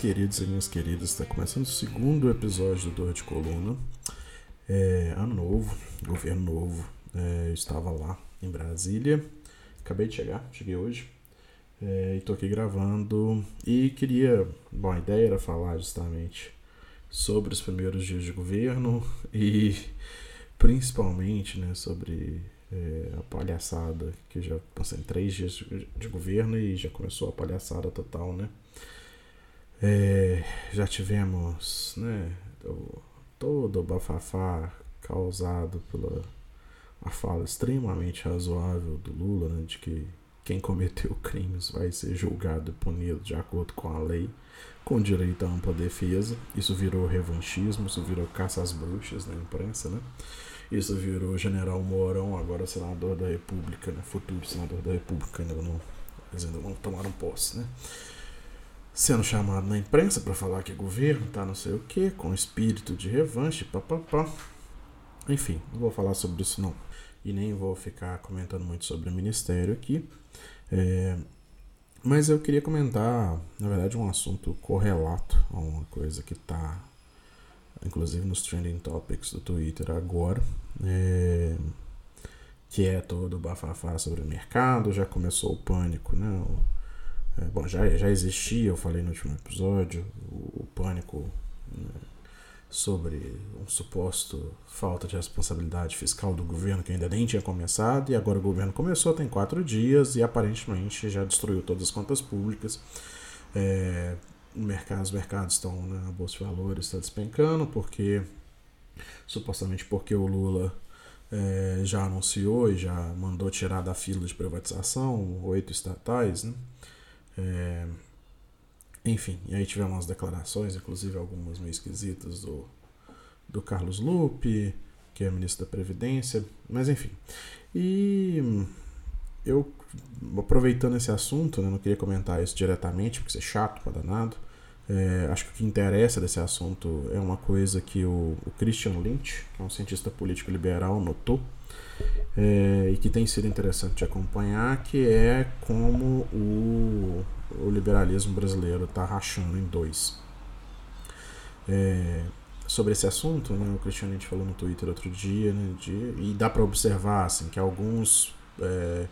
Queridos e minhas queridas, está começando o segundo episódio do Dor de Coluna. É, ano novo, governo novo. É, eu estava lá em Brasília, acabei de chegar, cheguei hoje. É, e tô aqui gravando e queria. Bom, a ideia era falar justamente sobre os primeiros dias de governo e principalmente né, sobre é, a palhaçada, que já passei três dias de, governo e já começou a palhaçada total, né? É, já tivemos né, o, todo o bafafá causado pela a fala extremamente razoável do Lula, né, de que quem cometeu crimes vai ser julgado e punido de acordo com a lei, com direito à ampla defesa. Isso virou revanchismo, isso virou caça às bruxas na imprensa, né? Isso virou general Mourão, agora senador da República, né? Futuro senador da República, ainda não, ainda não tomaram posse, né? Sendo chamado na imprensa para falar que o governo tá não sei o que, com espírito de revanche, papapá. Enfim, não vou falar sobre isso não. E nem vou ficar comentando muito sobre o ministério aqui. É, mas eu queria comentar, na verdade, um assunto correlato a uma coisa que está, inclusive, nos trending topics do Twitter agora, é, que é todo o bafafá sobre o mercado. Já começou o pânico, né? É, bom, já, já existia, eu falei no último episódio, o, o pânico. Né? sobre um suposto falta de responsabilidade fiscal do governo que ainda nem tinha começado e agora o governo começou tem quatro dias e aparentemente já destruiu todas as contas públicas é, mercado, os mercados estão na né, bolsa de valores está despencando porque supostamente porque o Lula é, já anunciou e já mandou tirar da fila de privatização oito estatais né? É, enfim, e aí tivemos umas declarações, inclusive algumas meio esquisitas do, do Carlos Lupe, que é ministro da Previdência, mas enfim. E eu, aproveitando esse assunto, né, não queria comentar isso diretamente, porque isso é chato para danado. É, acho que o que interessa desse assunto é uma coisa que o, o Christian Lynch, que é um cientista político liberal, notou, é, e que tem sido interessante de acompanhar, que é como o, o liberalismo brasileiro está rachando em dois. É, sobre esse assunto, né, o Cristiano a gente falou no Twitter outro dia, né, de, e dá para observar assim, que alguns é,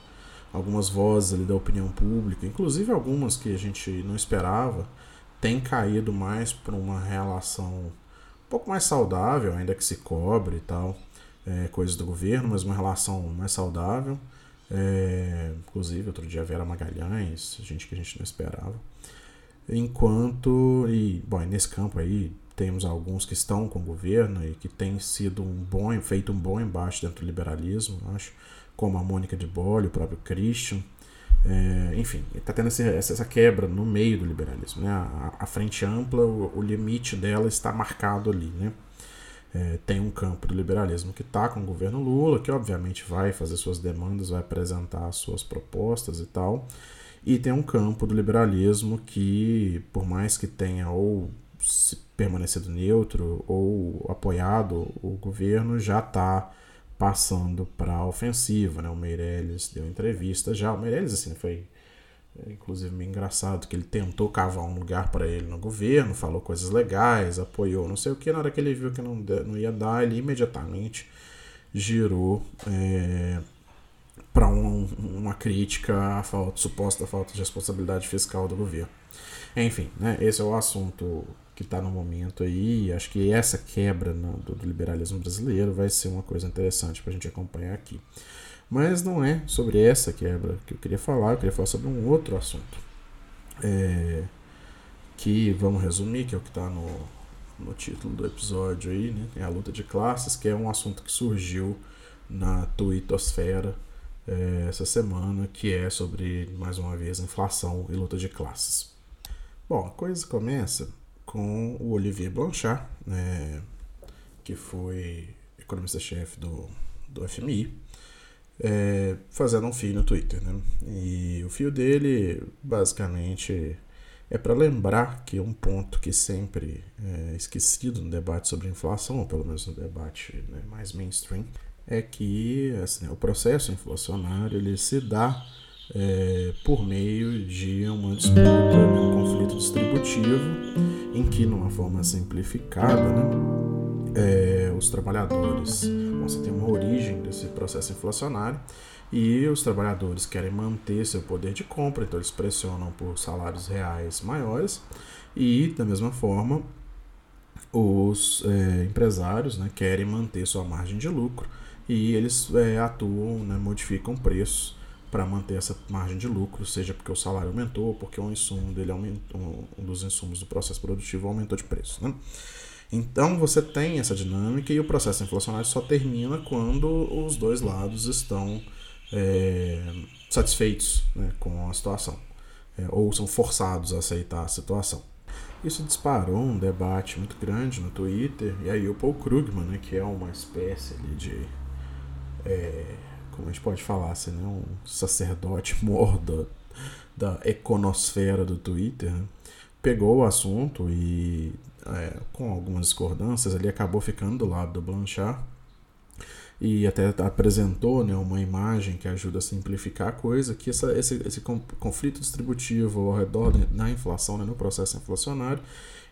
algumas vozes ali da opinião pública, inclusive algumas que a gente não esperava, têm caído mais para uma relação um pouco mais saudável, ainda que se cobre e tal, é, coisas do governo, mas uma relação mais saudável. É, inclusive, outro dia Vera Magalhães, gente que a gente não esperava. Enquanto, e bom, nesse campo aí temos alguns que estão com o governo e que têm sido um bom, feito um bom embate dentro do liberalismo, acho, como a Mônica de Bolle, o próprio Christian. É, enfim, está tendo essa, quebra no meio do liberalismo. Né? A, a frente ampla, o, o limite dela está marcado ali. Né? é, tem um campo do liberalismo que está com o governo Lula, que obviamente vai fazer suas demandas, vai apresentar suas propostas e tal. E tem um campo do liberalismo que, por mais que tenha ou permanecido neutro ou apoiado o governo, já está passando para a ofensiva. Né? O Meirelles deu entrevista já. O Meirelles assim, foi é, inclusive meio engraçado que ele tentou cavar um lugar para ele no governo, falou coisas legais, apoiou não sei o que. Na hora que ele viu que não, não ia dar, ele imediatamente girou é, para um, uma crítica à falta, suposta falta de responsabilidade fiscal do governo. Enfim, né, esse é o assunto que está no momento aí. Acho que essa quebra no, do, do liberalismo brasileiro vai ser uma coisa interessante para a gente acompanhar aqui. Mas não é sobre essa quebra que eu queria falar, eu queria falar sobre um outro assunto. É, que vamos resumir, que é o que está no, no título do episódio aí, né? É a luta de classes, que é um assunto que surgiu na twittosfera é, essa semana, que é sobre, mais uma vez, inflação e luta de classes. Bom, a coisa começa com o Olivier Blanchard, né, que foi economista-chefe do, do FMI, é, fazendo um fio no Twitter. Né? E o fio dele, basicamente, é para lembrar que um ponto que sempre é esquecido no debate sobre inflação, ou pelo menos no debate né, mais mainstream, é que assim, o processo inflacionário ele se dá é, por meio de uma disputa, né, um conflito distributivo, em que, numa forma simplificada, né, é, os trabalhadores você tem uma origem desse processo inflacionário e os trabalhadores querem manter seu poder de compra, então eles pressionam por salários reais maiores e, da mesma forma, os é, empresários né, querem manter sua margem de lucro e eles é, atuam, né, modificam preços para manter essa margem de lucro, seja porque o salário aumentou, porque um insumo dele aumentou, um dos insumos do processo produtivo aumentou de preço. Né? Então você tem essa dinâmica e o processo inflacionário só termina quando os dois lados estão é, satisfeitos né, com a situação é, ou são forçados a aceitar a situação. Isso disparou um debate muito grande no Twitter e aí o Paul Krugman, né, que é uma espécie de é, como a gente pode falar assim, né, um sacerdote mor da, econosfera do Twitter, né, pegou o assunto e é, com algumas discordâncias ele acabou ficando do lado do Blanchard e até apresentou né, uma imagem que ajuda a simplificar a coisa, que essa, esse, esse conflito distributivo ao redor da inflação, né, no processo inflacionário,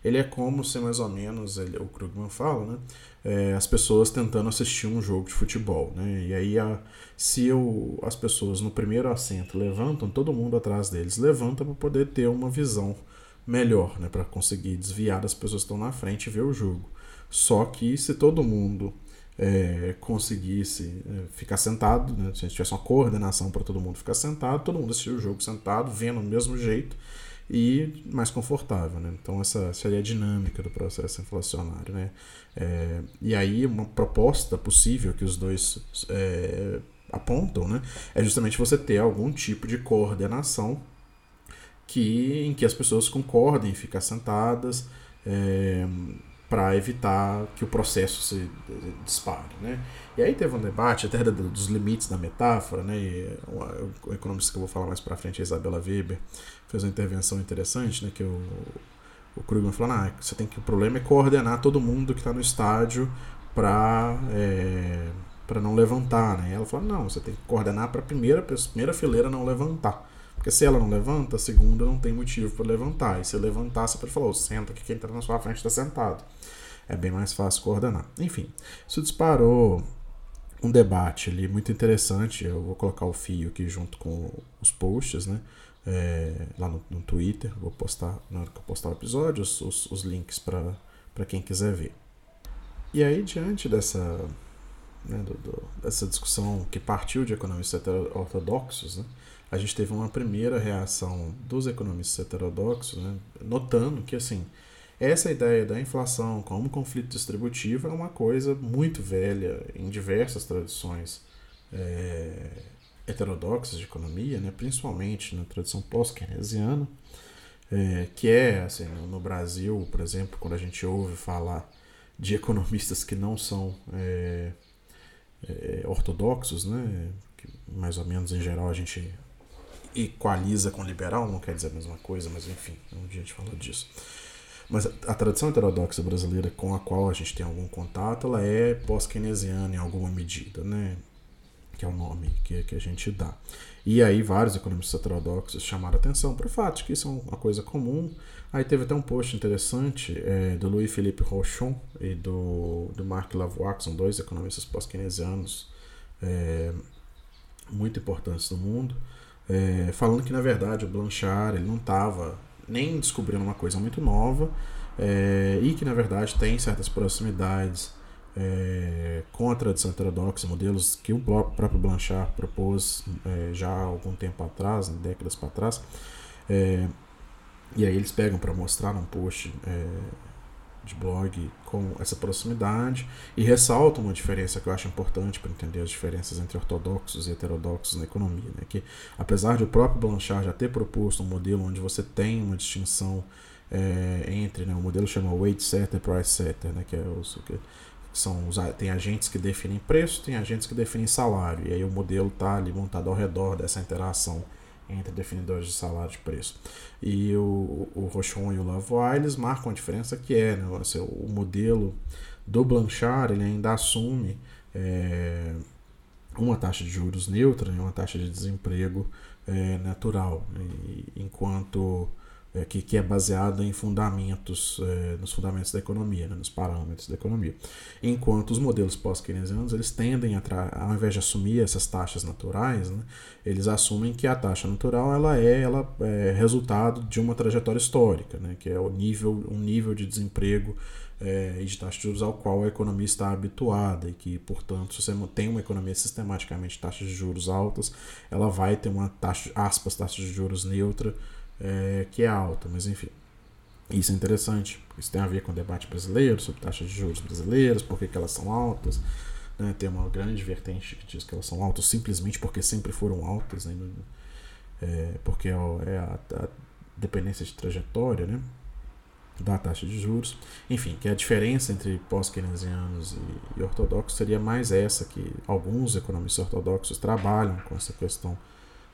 ele é como se mais ou menos, ele, o Krugman fala, né, é, as pessoas tentando assistir um jogo de futebol. Né, e aí, a, se o, as pessoas no primeiro assento levantam, todo mundo atrás deles levanta para poder ter uma visão melhor, né, para conseguir desviar das pessoas que estão na frente e ver o jogo. Só que se todo mundo é, conseguisse é, ficar sentado, né? se a gente tivesse uma coordenação para todo mundo ficar sentado, todo mundo assistir o jogo sentado, vendo do mesmo jeito e mais confortável. Né? Então, essa seria a dinâmica do processo inflacionário. Né? É, e aí, uma proposta possível que os dois é, apontam né? é justamente você ter algum tipo de coordenação que, em que as pessoas concordem em ficar sentadas. É, para evitar que o processo se dispare. Né? E aí teve um debate até dos limites da metáfora, né? E o economista que eu vou falar mais para frente, a Isabela Weber, fez uma intervenção interessante, né? Que o, o Krugman falou, ah, você tem que o problema é coordenar todo mundo que está no estádio para é, para não levantar, né? E ela falou, não, você tem que coordenar para a primeira, primeira fileira não levantar. Porque se ela não levanta, a segunda não tem motivo para levantar. E se levantar, você pode falar, oh, senta que quem está na sua frente está sentado. É bem mais fácil coordenar. Enfim, isso disparou um debate ali muito interessante. Eu vou colocar o fio aqui junto com os posts, né? É, lá no, no, Twitter. Vou postar, na hora que eu postar o episódio, os, os, os links para quem quiser ver. E aí, diante dessa, né, do, do, dessa discussão que partiu de economistas ortodoxos, né? A gente teve uma primeira reação dos economistas heterodoxos, né, notando que assim essa ideia da inflação como conflito distributivo é uma coisa muito velha em diversas tradições é, heterodoxas de economia, né, principalmente na tradição pós-keynesiana, é, que é assim no Brasil, por exemplo, quando a gente ouve falar de economistas que não são é, ortodoxos, né, que mais ou menos em geral a gente equaliza com liberal, não quer dizer a mesma coisa, mas enfim, um dia a gente fala disso. Mas a tradição heterodoxa brasileira com a qual a gente tem algum contato, ela é pós-keynesiana em alguma medida, né? Que é o nome que, que a gente dá. E aí vários economistas heterodoxos chamaram atenção para o fato de que isso é uma coisa comum. Aí teve até um post interessante é, do Louis Philippe Rochon e do, do Marc Lavoie, que são dois economistas pós-keynesianos é, muito importantes no mundo, é, falando que na verdade o Blanchard ele não estava nem descobrindo uma coisa muito nova é, e que na verdade tem certas proximidades é, com a tradição heterodoxa, modelos que o próprio Blanchard propôs é, já há algum tempo atrás, né, décadas para trás. É, e aí eles pegam para mostrar num post é, de blog com essa proximidade e ressalta uma diferença que eu acho importante para entender as diferenças entre ortodoxos e heterodoxos na economia, né? que apesar de o próprio Blanchard já ter proposto um modelo onde você tem uma distinção é, entre, né, o modelo chama weight setter, price setter, né, que é os que são os, tem agentes que definem preço, tem agentes que definem salário, e aí o modelo está ali montado ao redor dessa interação entre definidores de salário e preço. E o, o Rochon e o Lavoie, eles marcam a diferença que é, né, assim, o modelo do Blanchard, ele ainda assume é, uma taxa de juros neutra e uma taxa de desemprego é, natural, e, enquanto é, que, que é baseada em fundamentos, é, nos fundamentos da economia, né, nos parâmetros da economia. Enquanto os modelos pós-keynesianos, eles tendem a, ao invés de assumir essas taxas naturais, né, eles assumem que a taxa natural ela é, ela é resultado de uma trajetória histórica, né, que é o nível, um nível de desemprego é, e de taxa de juros ao qual a economia está habituada e que, portanto, se você tem uma economia sistematicamente de taxas de juros altas, ela vai ter uma taxa, aspas, taxa de juros neutra é, que é alta, mas enfim. Isso é interessante, isso tem a ver com o debate brasileiro sobre taxas de juros brasileiras, por que, elas são altas. Né? Tem uma grande vertente que diz que elas são altas simplesmente porque sempre foram altas, né? é, porque é a, a dependência de trajetória, né? da taxa de juros. Enfim, que a diferença entre pós-keynesianos e, e ortodoxos seria mais essa, que alguns economistas ortodoxos trabalham com essa questão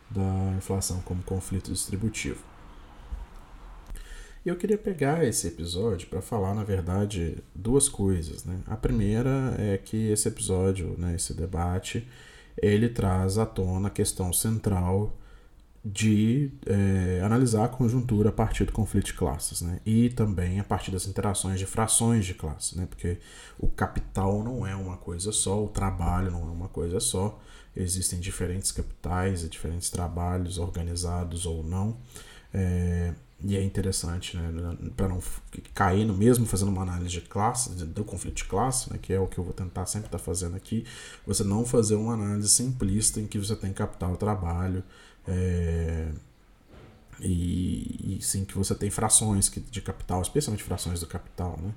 da inflação como conflito distributivo. E eu queria pegar esse episódio para falar, na verdade, duas coisas. Né? A primeira é que esse episódio, né, esse debate, ele traz à tona a questão central de é, analisar a conjuntura a partir do conflito de classes, né? E também a partir das interações de frações de classe, né? Porque o capital não é uma coisa só, o trabalho não é uma coisa só. Existem diferentes capitais e diferentes trabalhos organizados ou não. É, e é interessante, né, para não cair no mesmo fazendo uma análise de classe, do conflito de classe, né, que é o que eu vou tentar sempre estar tá fazendo aqui, você não fazer uma análise simplista em que você tem capital trabalho, é, e, e, sim que você tem frações de capital, especialmente frações do capital, né?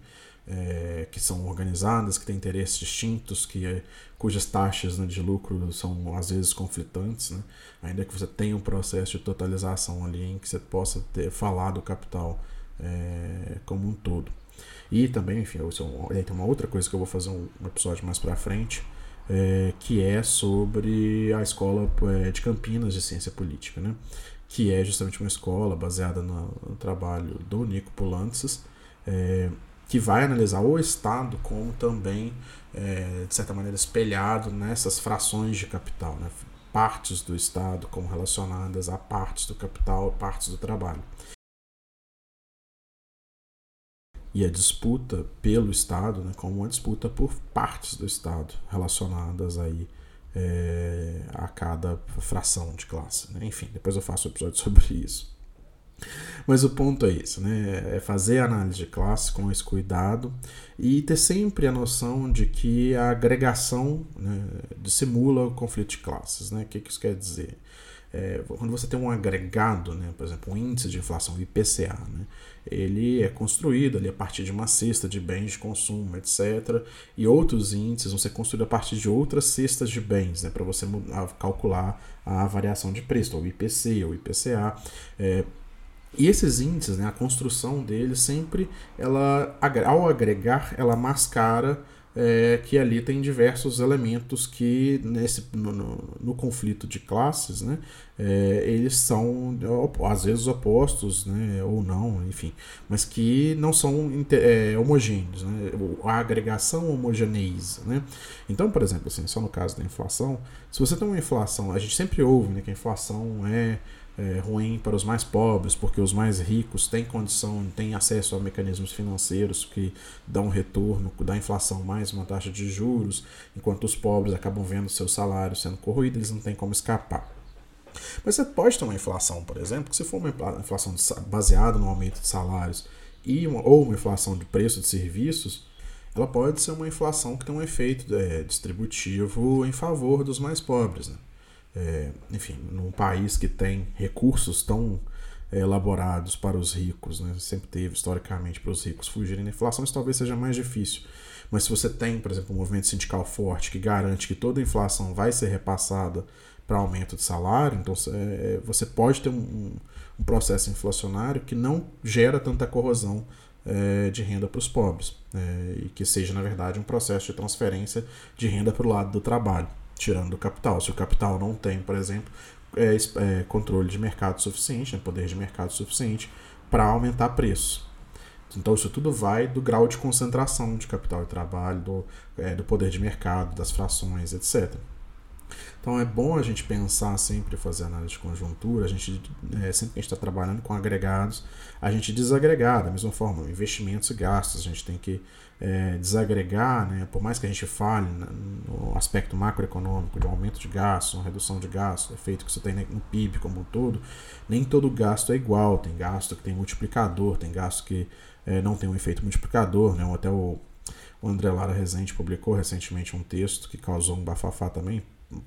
É, que são organizadas, que têm interesses distintos, que é, cujas taxas né, de lucro são às vezes conflitantes, né? ainda que você tenha um processo de totalização ali em que você possa ter falar do capital é, como um todo. E também, enfim, tem uma outra coisa que eu vou fazer um episódio mais para frente, é, que é sobre a escola é, de Campinas de Ciência Política, né? que é justamente uma escola baseada no, no trabalho do Nico Polantzas, é, que vai analisar o Estado como também, é, de certa maneira, espelhado nessas frações de capital, né? partes do Estado como relacionadas a partes do capital, partes do trabalho. e a disputa pelo Estado né, como uma disputa por partes do Estado relacionadas aí é, a cada fração de classe. Né? Enfim, depois eu faço um episódio sobre isso. Mas o ponto é isso, né? É fazer a análise de classe com esse cuidado e ter sempre a noção de que a agregação né, dissimula o conflito de classes. Né? O que isso quer dizer? É, quando você tem um agregado, né, por exemplo, um índice de inflação, o IPCA, né, ele é construído ali a partir de uma cesta de bens de consumo, etc. E outros índices vão ser construídos a partir de outras cestas de bens, né, para você calcular a variação de preço, o IPC, ou IPCA. É, e esses índices, né, a construção deles sempre, ela, ao agregar, ela mascara é, que ali tem diversos elementos que nesse no, no, no conflito de classes, né, é, eles são às vezes opostos, né, ou não, enfim, mas que não são é, homogêneos, né, a agregação homogeneiza, né. Então, por exemplo, assim, só no caso da inflação, se você tem uma inflação, a gente sempre ouve, né, que a inflação é é, ruim para os mais pobres, porque os mais ricos têm condição, têm acesso a mecanismos financeiros que dão retorno da inflação mais uma taxa de juros, enquanto os pobres acabam vendo seus salários sendo corroídos, eles não têm como escapar. Mas você pode ter uma inflação, por exemplo, que se for uma inflação baseada no aumento de salários e uma, ou uma inflação de preço de serviços, ela pode ser uma inflação que tem um efeito é, distributivo em favor dos mais pobres. Né? É, enfim, num país que tem recursos tão é, elaborados para os ricos, né? sempre teve historicamente para os ricos fugirem da inflação, isso talvez seja mais difícil. Mas se você tem, por exemplo, um movimento sindical forte que garante que toda a inflação vai ser repassada para aumento de salário, então é, você pode ter um, um, processo inflacionário que não gera tanta corrosão é, de renda para os pobres, é, e que seja, na verdade, um processo de transferência de renda para o lado do trabalho tirando do capital. Se o capital não tem, por exemplo, é, é, controle de mercado suficiente, né, poder de mercado suficiente para aumentar preço. Então isso tudo vai do grau de concentração de capital e trabalho, do, é, do poder de mercado, das frações, etc. Então é bom a gente pensar sempre fazer análise de conjuntura, a gente é, sempre que a gente está trabalhando com agregados, a gente desagregar da mesma forma, investimentos e gastos, a gente tem que é, desagregar, né, por mais que a gente fale aspecto macroeconômico de um aumento de gastos, uma redução de gastos, efeito que você tem no PIB como um todo, nem todo gasto é igual, tem gasto que tem multiplicador, tem gasto que é, não tem um efeito multiplicador, né, até o, o André Lara Rezende publicou recentemente um texto que causou um bafafá também,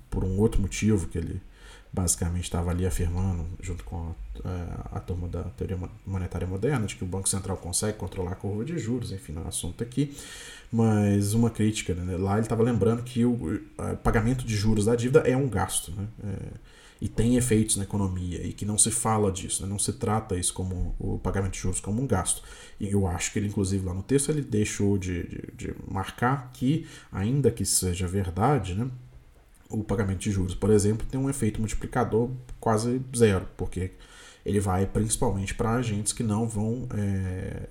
por um outro motivo que ele basicamente estava ali afirmando, junto com a, a, a, turma da teoria monetária moderna, de que o Banco Central consegue controlar a curva de juros, enfim, não é assunto aqui, mas uma crítica, né? lá ele estava lembrando que o, o pagamento de juros da dívida é um gasto, né? É, e tem efeitos na economia e que não se fala disso, né? não se trata isso como o pagamento de juros como um gasto. E eu acho que ele, inclusive, lá no texto, ele deixou de, de, de marcar que, ainda que seja verdade, né? O pagamento de juros, por exemplo, tem um efeito multiplicador quase zero, porque ele vai principalmente para agentes que não vão é,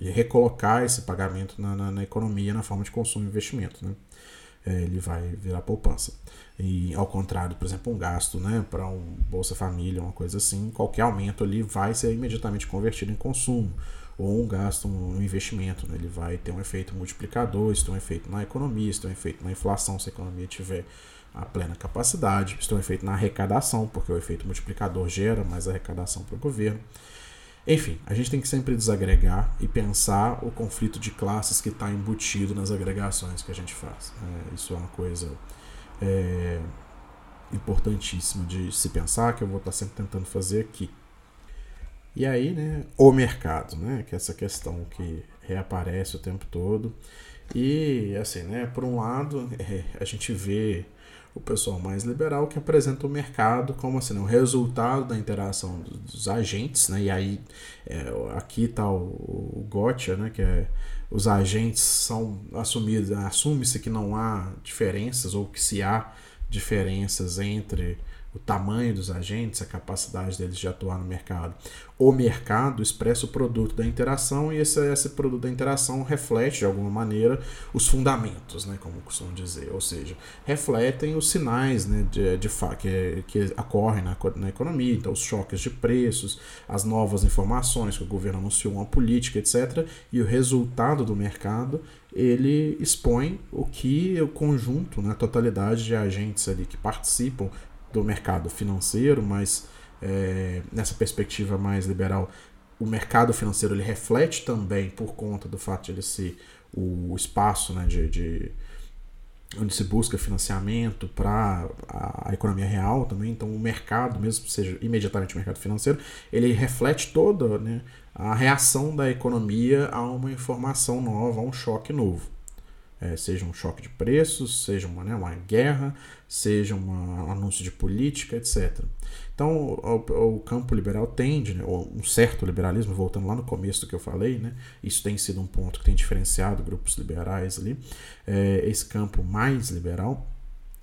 recolocar esse pagamento na, na, na, economia na forma de consumo e investimento. Né? É, ele vai virar poupança. E ao contrário, por exemplo, um gasto né, para um Bolsa Família, uma coisa assim, qualquer aumento ali vai ser imediatamente convertido em consumo. Ou um gasto, um investimento, né? ele vai ter um efeito multiplicador, isso tem um efeito na economia, isso tem um efeito na inflação, se a economia tiver a plena capacidade. Isso tem um efeito na arrecadação, porque o efeito multiplicador gera mais arrecadação para o governo. Enfim, a gente tem que sempre desagregar e pensar o conflito de classes que está embutido nas agregações que a gente faz. É, isso é uma coisa é, importantíssima de se pensar, que eu vou estar tá sempre tentando fazer aqui. E aí, né, o mercado, né, que é essa questão que reaparece o tempo todo. E, assim, né, por um lado, é, a gente vê o pessoal mais liberal que apresenta o mercado como assim, né, o resultado da interação dos agentes, né? E aí é, aqui está o, o gotcha, né? Que é os agentes são assumidos, assume-se que não há diferenças ou que se há diferenças entre o tamanho dos agentes, a capacidade deles de atuar no mercado. O mercado expressa o produto da interação e esse, esse produto da interação reflete, de alguma maneira, os fundamentos, né, como costumam dizer, ou seja, refletem os sinais né, de, de que, que ocorrem na, na economia, então os choques de preços, as novas informações que o governo anunciou, uma política, etc., e o resultado do mercado ele expõe o que o conjunto, né, a totalidade de agentes ali que participam do mercado financeiro, mas é, nessa perspectiva mais liberal, o mercado financeiro ele reflete também por conta do fato de ele ser o espaço né, de, de onde se busca financiamento para a, economia real também. Então, o mercado, mesmo que seja imediatamente o mercado financeiro, ele reflete toda né, a reação da economia a uma informação nova, a um choque novo é, seja um choque de preços, seja uma, né, uma guerra, seja um anúncio de política, etc. Então, o, o campo liberal tende, né, ou um certo liberalismo, voltando lá no começo do que eu falei, né, isso tem sido um ponto que tem diferenciado grupos liberais ali, é, esse campo mais liberal,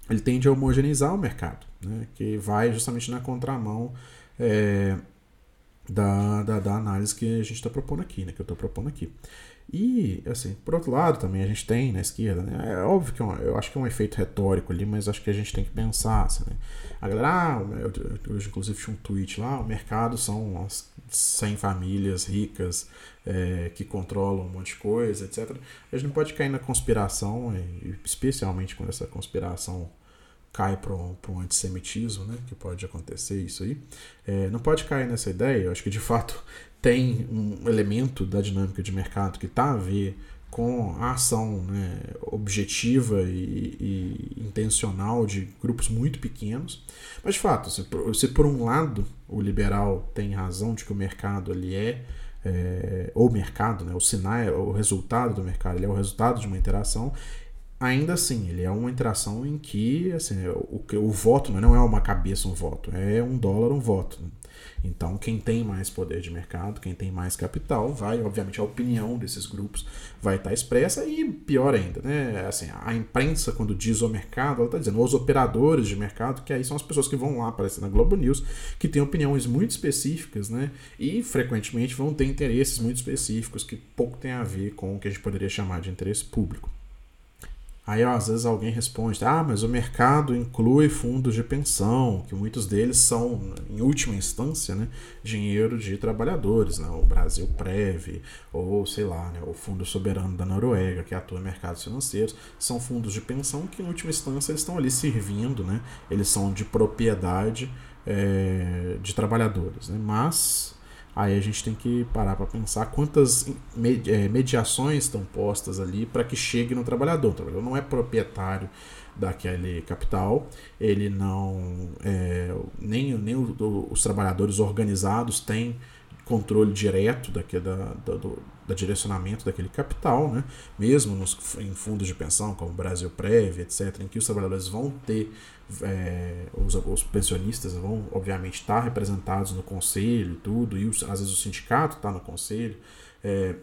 ele tende a homogeneizar o mercado, né, que vai justamente na contramão é, da, da, da, análise que a gente está propondo aqui, né, que eu estou propondo aqui. E, assim, por outro lado, também a gente tem na esquerda, né? É óbvio que é um, eu acho que é um efeito retórico ali, mas acho que a gente tem que pensar, assim, né? A galera, ah, eu, hoje inclusive tinha um tweet lá, o mercado são as 100 famílias ricas é, que controlam um monte de coisa, etc. A gente não pode cair na conspiração, especialmente quando essa conspiração cai para um, um antissemitismo, né? Que pode acontecer isso aí. É, não pode cair nessa ideia, eu acho que de fato tem um elemento da dinâmica de mercado que está a ver com a ação né, objetiva e, e, intencional de grupos muito pequenos. Mas, de fato, se por, se por um lado o liberal tem razão de que o mercado ele é, é o mercado, né, o sinal, o resultado do mercado, ele é o resultado de uma interação, ainda assim, ele é uma interação em que assim, o, o voto não é uma cabeça um voto, é um dólar um voto. Então, quem tem mais poder de mercado, quem tem mais capital, vai, obviamente, a opinião desses grupos vai estar expressa e pior ainda, né? Assim, a imprensa, quando diz o mercado, ela está dizendo os operadores de mercado, que aí são as pessoas que vão lá aparecer na Globo News, que têm opiniões muito específicas, né? E frequentemente vão ter interesses muito específicos que pouco tem a ver com o que a gente poderia chamar de interesse público. Aí ó, às vezes alguém responde: ah, mas o mercado inclui fundos de pensão, que muitos deles são, em última instância, né, dinheiro de trabalhadores, né, o Brasil Prev, ou sei lá, né, o Fundo Soberano da Noruega, que atua em mercados financeiros, são fundos de pensão que, em última instância, eles estão ali servindo, né, eles são de propriedade é, de trabalhadores. Né, mas Aí a gente tem que parar para pensar quantas eh, mediações estão postas ali para que chegue no trabalhador. O trabalhador não é proprietário daquele capital, ele não. É, nem nem os trabalhadores organizados têm controle direto daquele, da, da, do, da direcionamento daquele capital, né? mesmo nos, em fundos de pensão, como Brasil Prev, etc., em que os trabalhadores vão ter, é, os, os, pensionistas vão, obviamente, estar representados no conselho e tudo, e os, às vezes o sindicato está no conselho. É,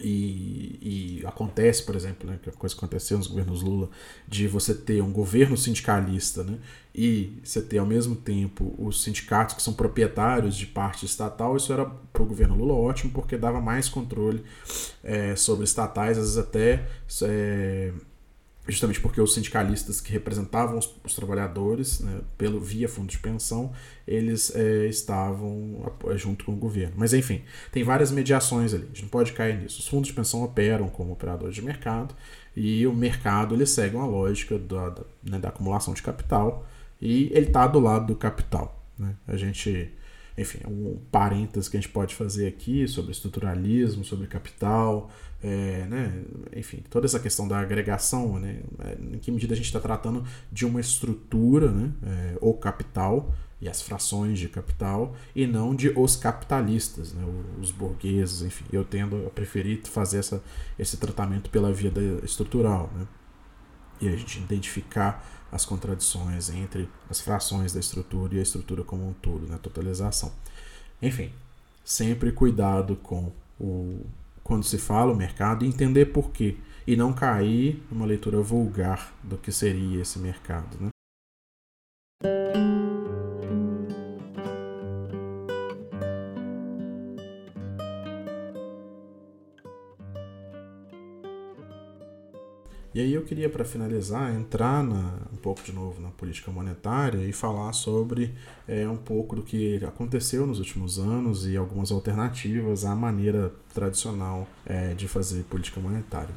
e, e, acontece, por exemplo, né, que a coisa aconteceu nos governos Lula, de você ter um governo sindicalista né, e você ter ao mesmo tempo os sindicatos que são proprietários de parte estatal, isso era para o governo Lula ótimo, porque dava mais controle é, sobre estatais, às vezes até é, justamente porque os sindicalistas que representavam os, os trabalhadores né, pelo via fundo de pensão eles é, estavam junto com o governo mas enfim tem várias mediações ali a gente não pode cair nisso os fundos de pensão operam como operadores de mercado e o mercado ele segue uma lógica da, da, né, da acumulação de capital e ele está do lado do capital né? a gente enfim, um parênteses que a gente pode fazer aqui sobre estruturalismo, sobre capital, é, né, enfim, toda essa questão da agregação, né, é, em que medida a gente está tratando de uma estrutura, né, é, ou capital, e as frações de capital, e não de os capitalistas, né, os burgueses, enfim. Eu tendo a preferir fazer essa, esse tratamento pela via estrutural, né, e a gente identificar as contradições entre as frações da estrutura e a estrutura como um todo, na né, totalização. Enfim, sempre cuidado com o quando se fala o mercado e entender por quê e não cair numa leitura vulgar do que seria esse mercado, né? E aí eu queria, para finalizar, entrar na, um pouco de novo na política monetária e falar sobre é, um pouco do que aconteceu nos últimos anos e algumas alternativas à maneira tradicional é, de fazer política monetária.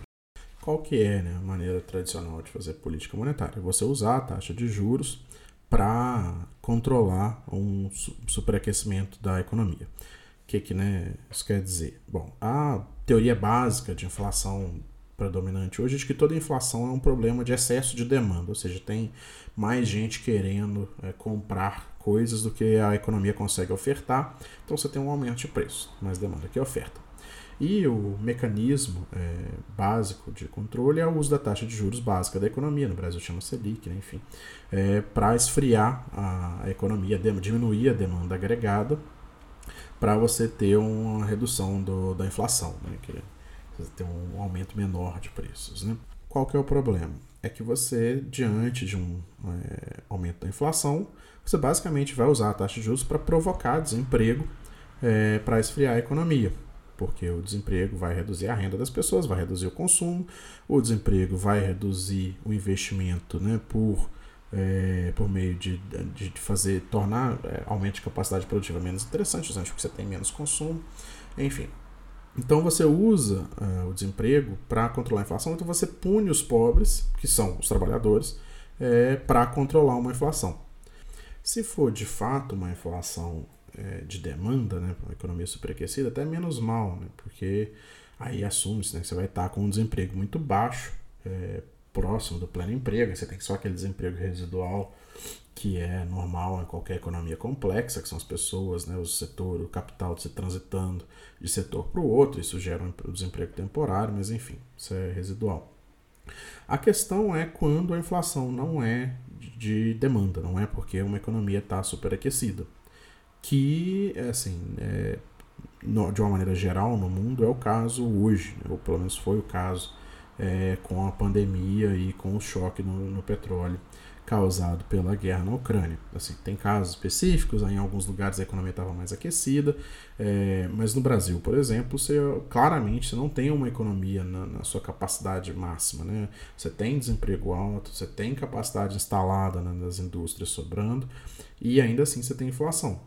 Qual que é né, a maneira tradicional de fazer política monetária? Você usar a taxa de juros para controlar um superaquecimento da economia. O que, que né, isso quer dizer? Bom, a teoria básica de inflação predominante hoje de que toda inflação é um problema de excesso de demanda, ou seja, tem mais gente querendo é, comprar coisas do que a economia consegue ofertar, então você tem um aumento de preço, mais demanda que oferta. E o mecanismo é, básico de controle é o uso da taxa de juros básica da economia, no Brasil chama Selic, né, enfim, é, para esfriar a, economia, diminuir a demanda agregada, para você ter uma redução do, da inflação, né, que ter um aumento menor de preços. Né? Qual que é o problema? É que você, diante de um é, aumento da inflação, você basicamente vai usar a taxa de juros para provocar desemprego é, para esfriar a economia. Porque o desemprego vai reduzir a renda das pessoas, vai reduzir o consumo, o desemprego vai reduzir o investimento né, por, é, por meio de, de fazer, tornar é, aumento de capacidade produtiva menos interessante, justamente porque você tem menos consumo. Enfim, então você usa uh, o desemprego para controlar a inflação, então você pune os pobres, que são os trabalhadores, é, para controlar uma inflação. Se for de fato uma inflação é, de demanda, né, uma economia superaquecida, até menos mal, né, porque aí assume-se né, que você vai estar com um desemprego muito baixo, é, próximo do pleno emprego, você tem só aquele desemprego residual que é normal em qualquer economia complexa, que são as pessoas, né, o setor, o capital se transitando de setor para o outro, isso gera um desemprego temporário, mas enfim, isso é residual. A questão é quando a inflação não é de demanda, não é porque uma economia está superaquecida, que, assim, é, de uma maneira geral no mundo é o caso hoje, né, ou pelo menos foi o caso é, com a pandemia e com o choque no, no petróleo causado pela guerra na Ucrânia. Assim, tem casos específicos, em alguns lugares a economia estava mais aquecida, é, mas no Brasil, por exemplo, você claramente você não tem uma economia na, na, sua capacidade máxima. Né? Você tem desemprego alto, você tem capacidade instalada né, nas indústrias sobrando, e ainda assim você tem inflação,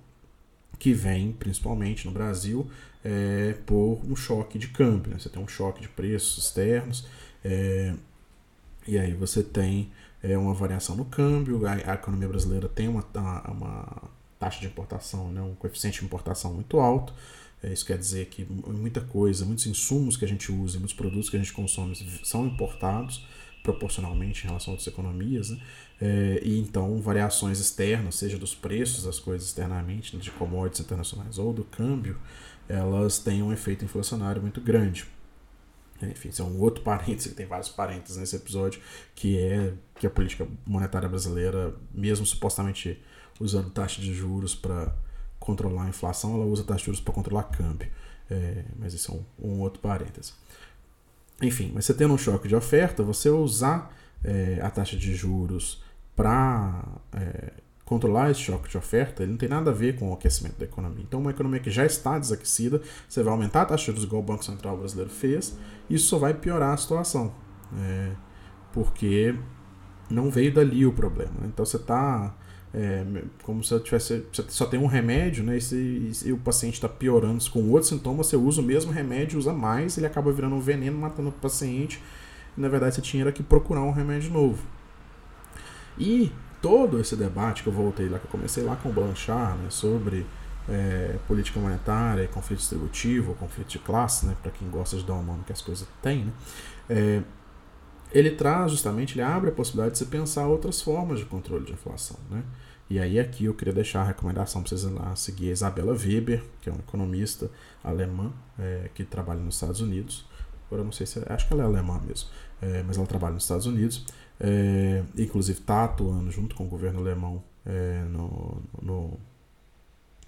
que vem principalmente no Brasil é, por um choque de câmbio. Né? Você tem um choque de preços externos, é, e aí você tem é, uma variação no câmbio, a, a economia brasileira tem uma, uma taxa de importação, né, um coeficiente de importação muito alto. É, isso quer dizer que muita coisa, muitos insumos que a gente usa, muitos produtos que a gente consome são importados proporcionalmente em relação a outras economias, né? é, e então variações externas, seja dos preços das coisas externamente, né, de commodities internacionais ou do câmbio, elas têm um efeito inflacionário muito grande. Enfim, isso é um outro parênteses, tem vários parênteses nesse episódio, que é que a política monetária brasileira, mesmo supostamente usando taxa de juros para controlar a inflação, ela usa taxa de juros para controlar câmbio. É, mas isso é um, um, outro parêntese. Enfim, mas você tendo um choque de oferta, você usar é, a taxa de juros para é, controlar esse choque de oferta, ele não tem nada a ver com o aquecimento da economia. Então, uma economia que já está desaquecida, você vai aumentar a taxa de juros igual o Banco Central brasileiro fez, isso só vai piorar a situação. É, porque não veio dali o problema. Né? Então, você está... É, como se tivesse você só tem um remédio, né? E, se, e o paciente está piorando com outro sintoma, você usa o mesmo remédio, usa mais, ele acaba virando um veneno, matando o paciente. E, na verdade, você tinha que procurar um remédio novo. E todo esse debate que eu voltei lá, que eu comecei lá com o Blanchard, né, sobre é, política monetária, conflito distributivo, conflito de classe, né, para quem gosta de dar o nome que as coisas têm, né, é, ele traz justamente, ele abre a possibilidade de você pensar outras formas de controle de inflação. Né? E aí aqui eu queria deixar a recomendação para vocês lá seguir a Isabela Weber, que é uma economista alemã é, que trabalha nos Estados Unidos. Agora eu não sei se acho que ela é alemã mesmo, é, mas ela trabalha nos Estados Unidos é, inclusive está atuando junto com o governo alemão é, no, no,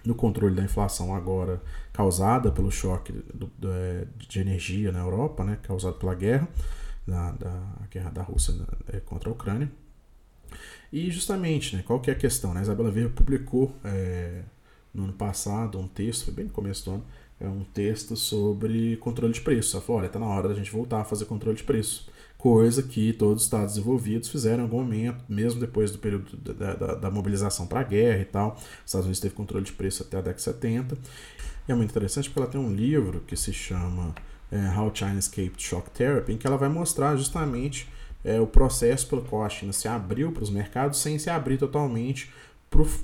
no, controle da inflação agora causada pelo choque do, do, é, de energia na Europa, né, causado pela guerra, da, guerra da Rússia é, contra a Ucrânia. E justamente, né, qual que é a questão? Né? A Isabela Weber publicou é, no ano passado um texto, foi bem no começo do ano, é um texto sobre controle de preço. Ela falou, olha, está na hora da gente voltar a fazer controle de preço coisa que todos os estados desenvolvidos fizeram em algum momento, mesmo depois do período da, da, da mobilização para a guerra e tal. Os Estados Unidos teve controle de preço até a década de 70. E é muito interessante porque ela tem um livro que se chama é, How China Escaped Shock Therapy, em que ela vai mostrar justamente é, o processo pelo qual a China se abriu para os mercados sem se abrir totalmente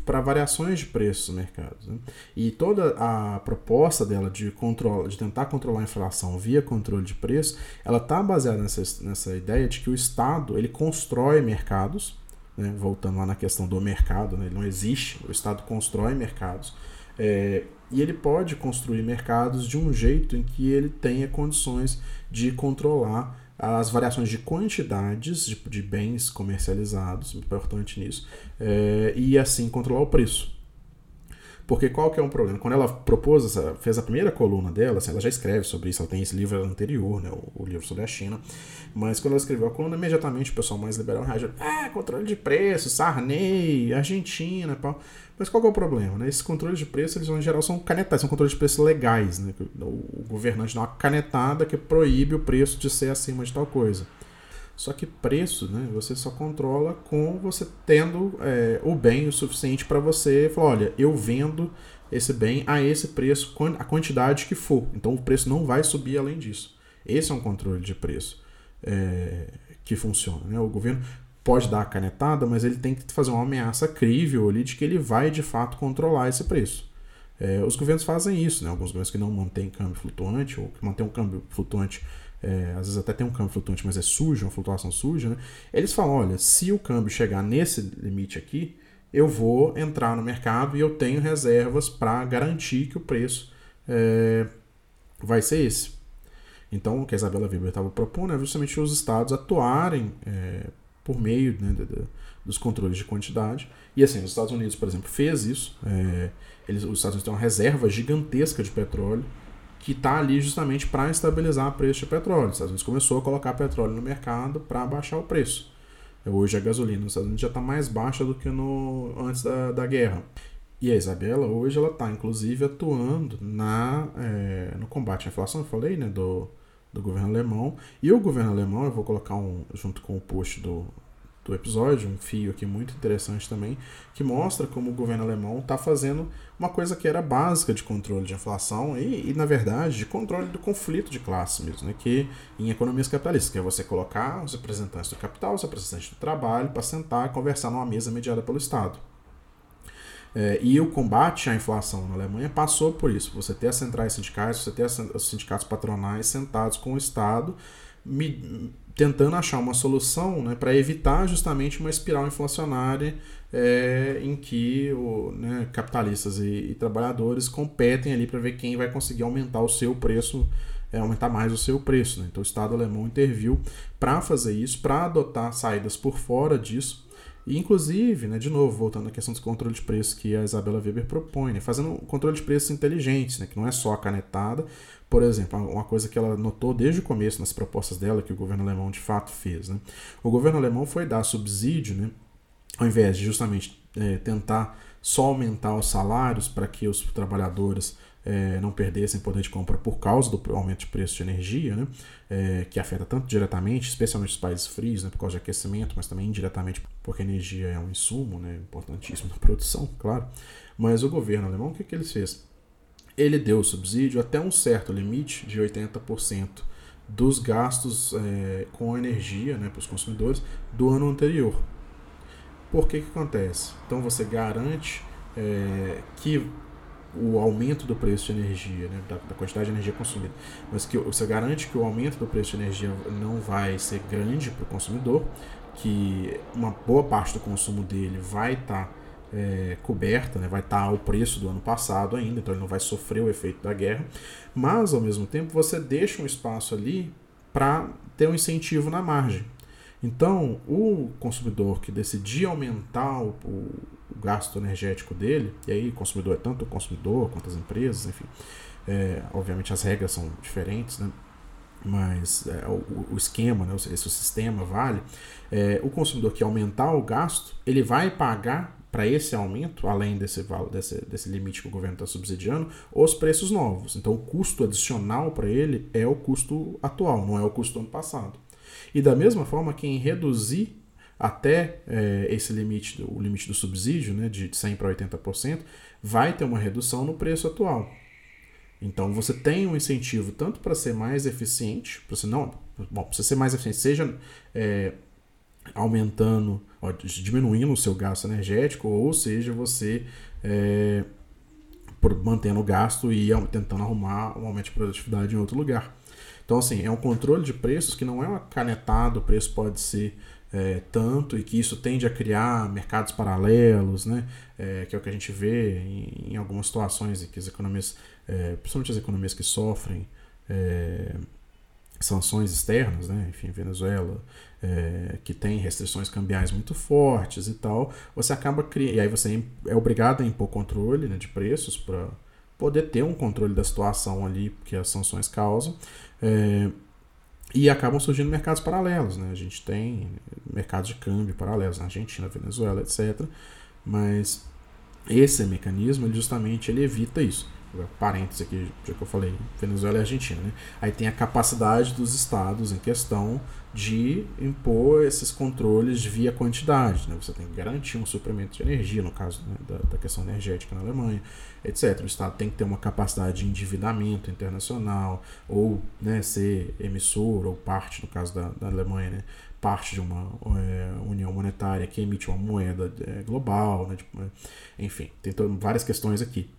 para variações de preços no mercado. Né? E toda a proposta dela de, control, de tentar controlar a inflação via controle de preço, ela está baseada nessa, nessa ideia de que o Estado ele constrói mercados, né? voltando lá na questão do mercado, né? ele não existe, o Estado constrói mercados, é, e ele pode construir mercados de um jeito em que ele tenha condições de controlar as variações de quantidades de, de bens comercializados, importante nisso, é, e assim controlar o preço. Porque qual que é um problema? Quando ela propôs, essa, fez a primeira coluna dela, assim, ela já escreve sobre isso, ela tem esse livro anterior, né, o, o, livro sobre a China, mas quando ela escreveu a coluna, imediatamente o pessoal mais liberal reagiu, ah, controle de preço, Sarney, Argentina, pau. Mas qual é o problema? Né? Esses controles de preço, eles em geral são canetados, são controles de preço legais. Né? O governante dá uma canetada que proíbe o preço de ser acima de tal coisa. Só que preço, né, você só controla com você tendo é, o bem o suficiente para você falar, olha, eu vendo esse bem a esse preço, a quantidade que for. Então o preço não vai subir além disso. Esse é um controle de preço é, que funciona. Né? O governo pode dar a canetada, mas ele tem que fazer uma ameaça crível ali de que ele vai de fato controlar esse preço. É, os governos fazem isso, né? alguns governos que não mantêm câmbio flutuante, ou que mantêm um câmbio flutuante, é, às vezes até tem um câmbio flutuante, mas é sujo, uma flutuação suja, né? eles falam: olha, se o câmbio chegar nesse limite aqui, eu vou entrar no mercado e eu tenho reservas para garantir que o preço é, vai ser esse. Então, o que a Isabela Weber estava propondo é justamente os estados atuarem é, por meio né, de, de, dos controles de quantidade. E assim, os Estados Unidos, por exemplo, fez isso. É, eles, os Estados Unidos têm uma reserva gigantesca de petróleo que está ali justamente para estabilizar o preço de petróleo. Os Estados Unidos começou a colocar petróleo no mercado para baixar o preço. Hoje a gasolina nos Estados Unidos já está mais baixa do que no, antes da, da guerra. E a Isabela, hoje, ela está, inclusive, atuando na, é, no combate à inflação, eu falei, né, do, do governo alemão. E o governo alemão, eu vou colocar um, junto com o post do, do episódio, um fio aqui muito interessante também, que mostra como o governo alemão está fazendo uma coisa que era básica de controle de inflação e, e, na verdade, de controle do conflito de classe mesmo, né? que em economias capitalistas, que é você colocar os representantes do capital, os representantes do trabalho, para sentar e conversar numa mesa mediada pelo Estado. É, e o combate à inflação na Alemanha passou por isso. Você ter as centrais sindicais, você ter os sindicatos patronais sentados com o Estado, tentando achar uma solução né, para evitar justamente uma espiral inflacionária é, em que o, né, capitalistas e, e, trabalhadores competem ali para ver quem vai conseguir aumentar o seu preço, é, aumentar mais o seu preço. Né? Então o Estado alemão interviu para fazer isso, para adotar saídas por fora disso. E, inclusive, né, de novo, voltando à questão do controle de preço que a Isabela Weber propõe, né, fazendo um controle de preços inteligente, né, que não é só a canetada, por exemplo, uma coisa que ela notou desde o começo nas propostas dela, que o governo alemão de fato fez. Né? O governo alemão foi dar subsídio, né, ao invés de justamente é, tentar só aumentar os salários para que os trabalhadores é, não perdessem poder de compra por causa do aumento de preço de energia, né, é, que afeta tanto diretamente, especialmente os países frios, né, por causa de aquecimento, mas também indiretamente porque a energia é um insumo né, importantíssimo na produção, claro. Mas o governo alemão, o que, que ele fez? Ele deu subsídio até um certo limite de 80% dos gastos é, com energia né, para os consumidores do ano anterior. Por que, que acontece? Então você garante é, que o aumento do preço de energia, né, da, da, quantidade de energia consumida, mas que você garante que o aumento do preço de energia não vai ser grande para o consumidor, que uma boa parte do consumo dele vai estar tá é, coberta, né? vai estar ao preço do ano passado ainda, então ele não vai sofrer o efeito da guerra, mas ao mesmo tempo você deixa um espaço ali para ter um incentivo na margem. Então, o consumidor que decidir aumentar o, o, o gasto energético dele, e aí o consumidor é tanto o consumidor quanto as empresas, enfim, é, obviamente as regras são diferentes, né? mas é, o, o, esquema, né, esse sistema vale, é, o consumidor que aumentar o gasto, ele vai pagar para esse aumento, além desse, desse, desse limite que o governo está subsidiando, os preços novos. Então, o custo adicional para ele é o custo atual, não é o custo do ano passado. E da mesma forma, quem reduzir até é, esse limite, o limite do subsídio, né, de 100% para 80%, vai ter uma redução no preço atual. Então você tem um incentivo tanto para ser mais eficiente, para você não, bom, para você ser mais eficiente, seja é, aumentando, diminuindo o seu gasto energético, ou seja, você é, mantendo o gasto e tentando arrumar um aumento de produtividade em outro lugar. Então, assim, é um controle de preços que não é uma canetada, o preço pode ser é, tanto e que isso tende a criar mercados paralelos, né? É, que é o que a gente vê em, em algumas situações em que as economias, é, principalmente as economias que sofrem sanções externas, né? enfim, Venezuela, é, que tem restrições cambiais muito fortes e tal, você acaba criando. E aí você é obrigado a impor controle né, de preços para poder ter um controle da situação ali que as sanções causam. É, e acabam surgindo mercados paralelos. Né? A gente tem mercados de câmbio paralelos na Argentina, Venezuela, etc. Mas esse mecanismo justamente ele evita isso parênteses aqui, já que eu falei, Venezuela e Argentina, né? Aí tem a capacidade dos estados em questão de impor esses controles via quantidade, né? Você tem que garantir um suprimento de energia, no caso né, da, da, questão energética na Alemanha, etc. O estado tem que ter uma capacidade de endividamento internacional, ou né, ser emissor, ou parte, no caso da, da Alemanha, né? parte de uma é, união monetária que emite uma moeda é, global, né? Enfim, tem várias questões aqui.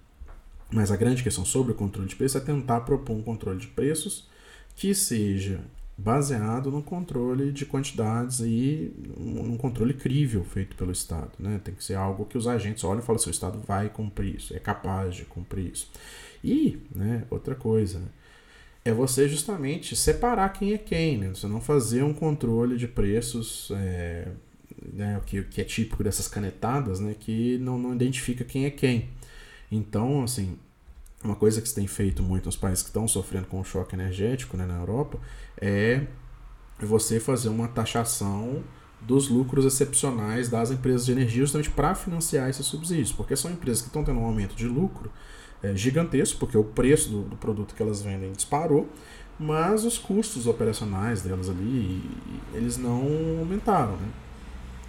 Mas a grande questão sobre o controle de preços é tentar propor um controle de preços que seja baseado no controle de quantidades e num controle crível feito pelo Estado. Né? Tem que ser algo que os agentes olham e falam o Estado vai cumprir isso, é capaz de cumprir isso. E, né, outra coisa, né, é você justamente separar quem é quem, né? você não fazer um controle de preços é, né, que, que é típico dessas canetadas, né, que não, não identifica quem é quem. Então, assim, uma coisa que se tem feito muito nos países que estão sofrendo com o choque energético né, na Europa é você fazer uma taxação dos lucros excepcionais das empresas de energia justamente para financiar esses subsídios, porque são empresas que estão tendo um aumento de lucro é, gigantesco, porque o preço do, do, produto que elas vendem disparou, mas os custos operacionais delas ali, eles não aumentaram, né?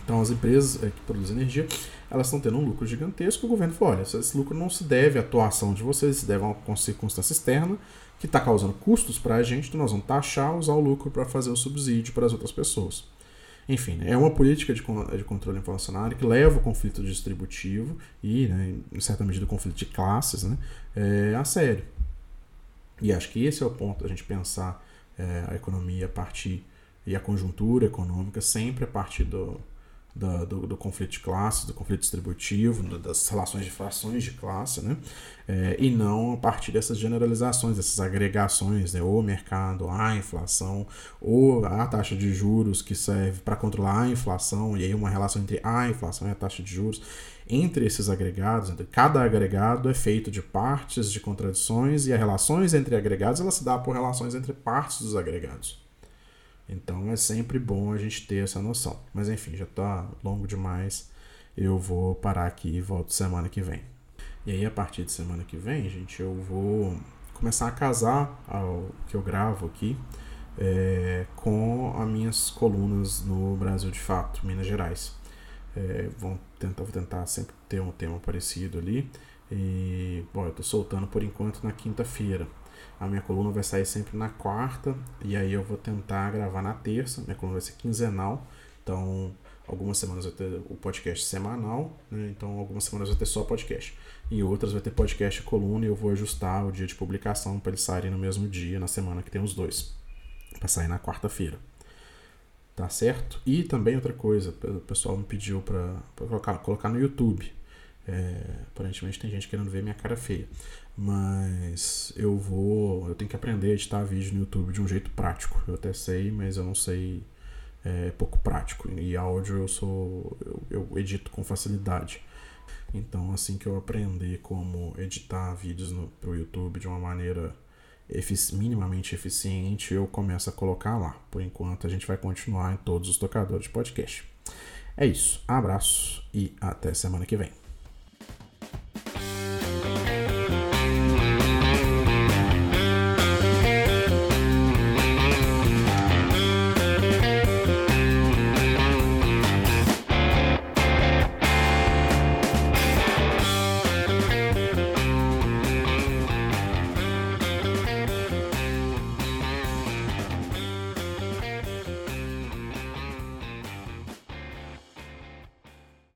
Então as empresas é, que produzem energia, elas estão tendo um lucro gigantesco, o governo falou, olha, esse lucro não se deve à atuação de vocês, se deve a uma circunstância externa, que está causando custos para a gente, então nós vamos taxar, usar o lucro para fazer o subsídio para as outras pessoas. Enfim, né, é uma política de, de controle inflacionário que leva o conflito distributivo e, né, em certa medida, o conflito de classes né, é, a sério. E acho que esse é o ponto a gente pensar é, a economia a partir e a conjuntura econômica sempre a partir do, do, do, do, conflito de classes, do conflito distributivo, das relações de frações de classe, né? É, e não a partir dessas generalizações, dessas agregações, né? o mercado, a inflação, ou a taxa de juros que serve para controlar a inflação, e aí uma relação entre a inflação e a taxa de juros. Entre esses agregados, cada agregado é feito de partes, de contradições, e as relações entre agregados ela se dá por relações entre partes dos agregados. Então é sempre bom a gente ter essa noção. Mas enfim, já está longo demais. Eu vou parar aqui e volto semana que vem. E aí, a partir de semana que vem, gente, eu vou começar a casar ao que eu gravo aqui é, com as minhas colunas no Brasil de Fato, Minas Gerais. É, vão tentar, vou tentar sempre ter um tema parecido ali. E, bom, eu estou soltando por enquanto na quinta-feira. A minha coluna vai sair sempre na quarta, e aí eu vou tentar gravar na terça. Minha coluna vai ser quinzenal, então algumas semanas vai ter o podcast semanal, né? então algumas semanas vai ter só podcast. E outras vai ter podcast e coluna, e eu vou ajustar o dia de publicação para eles saírem no mesmo dia, na semana que tem os dois, para sair na quarta-feira. Tá certo? E também outra coisa, o pessoal me pediu para colocar, colocar no YouTube. É, aparentemente tem gente querendo ver minha cara feia. Mas eu vou. Eu tenho que aprender a editar vídeo no YouTube de um jeito prático. Eu até sei, mas eu não sei. É pouco prático. E áudio eu sou. Eu, eu edito com facilidade. Então, assim que eu aprender como editar vídeos no, pro YouTube de uma maneira efici minimamente eficiente, eu começo a colocar lá. Por enquanto, a gente vai continuar em todos os tocadores de podcast. É isso. Abraço e até semana que vem.